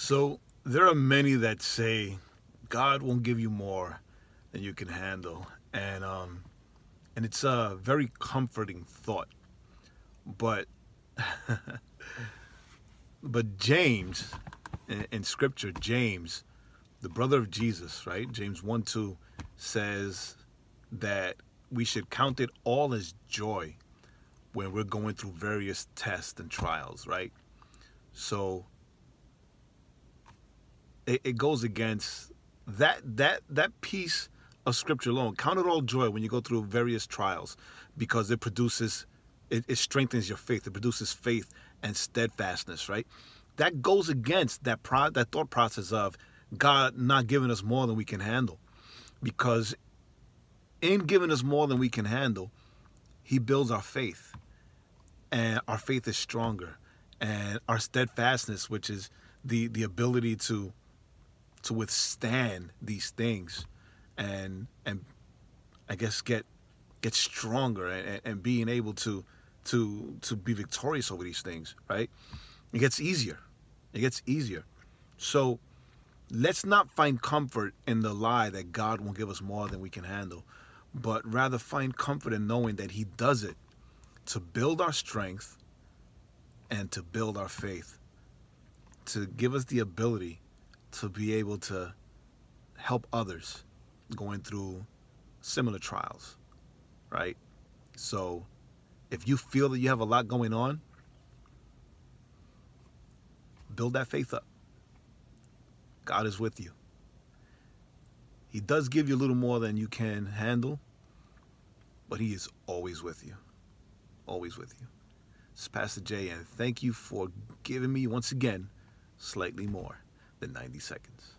So there are many that say God won't give you more than you can handle, and um, and it's a very comforting thought. But but James in, in Scripture, James, the brother of Jesus, right? James one two says that we should count it all as joy when we're going through various tests and trials, right? So it, it goes against that that that piece of scripture alone. Count it all joy when you go through various trials, because it produces, it, it strengthens your faith. It produces faith and steadfastness, right? That goes against that pro, that thought process of God not giving us more than we can handle, because in giving us more than we can handle, He builds our faith, and our faith is stronger, and our steadfastness, which is the the ability to to withstand these things and and I guess get get stronger and, and being able to to to be victorious over these things, right? It gets easier. It gets easier. So let's not find comfort in the lie that God won't give us more than we can handle, but rather find comfort in knowing that He does it to build our strength and to build our faith, to give us the ability to be able to help others going through similar trials, right? So if you feel that you have a lot going on, build that faith up. God is with you. He does give you a little more than you can handle, but He is always with you. Always with you. It's Pastor Jay, and thank you for giving me once again slightly more than 90 seconds.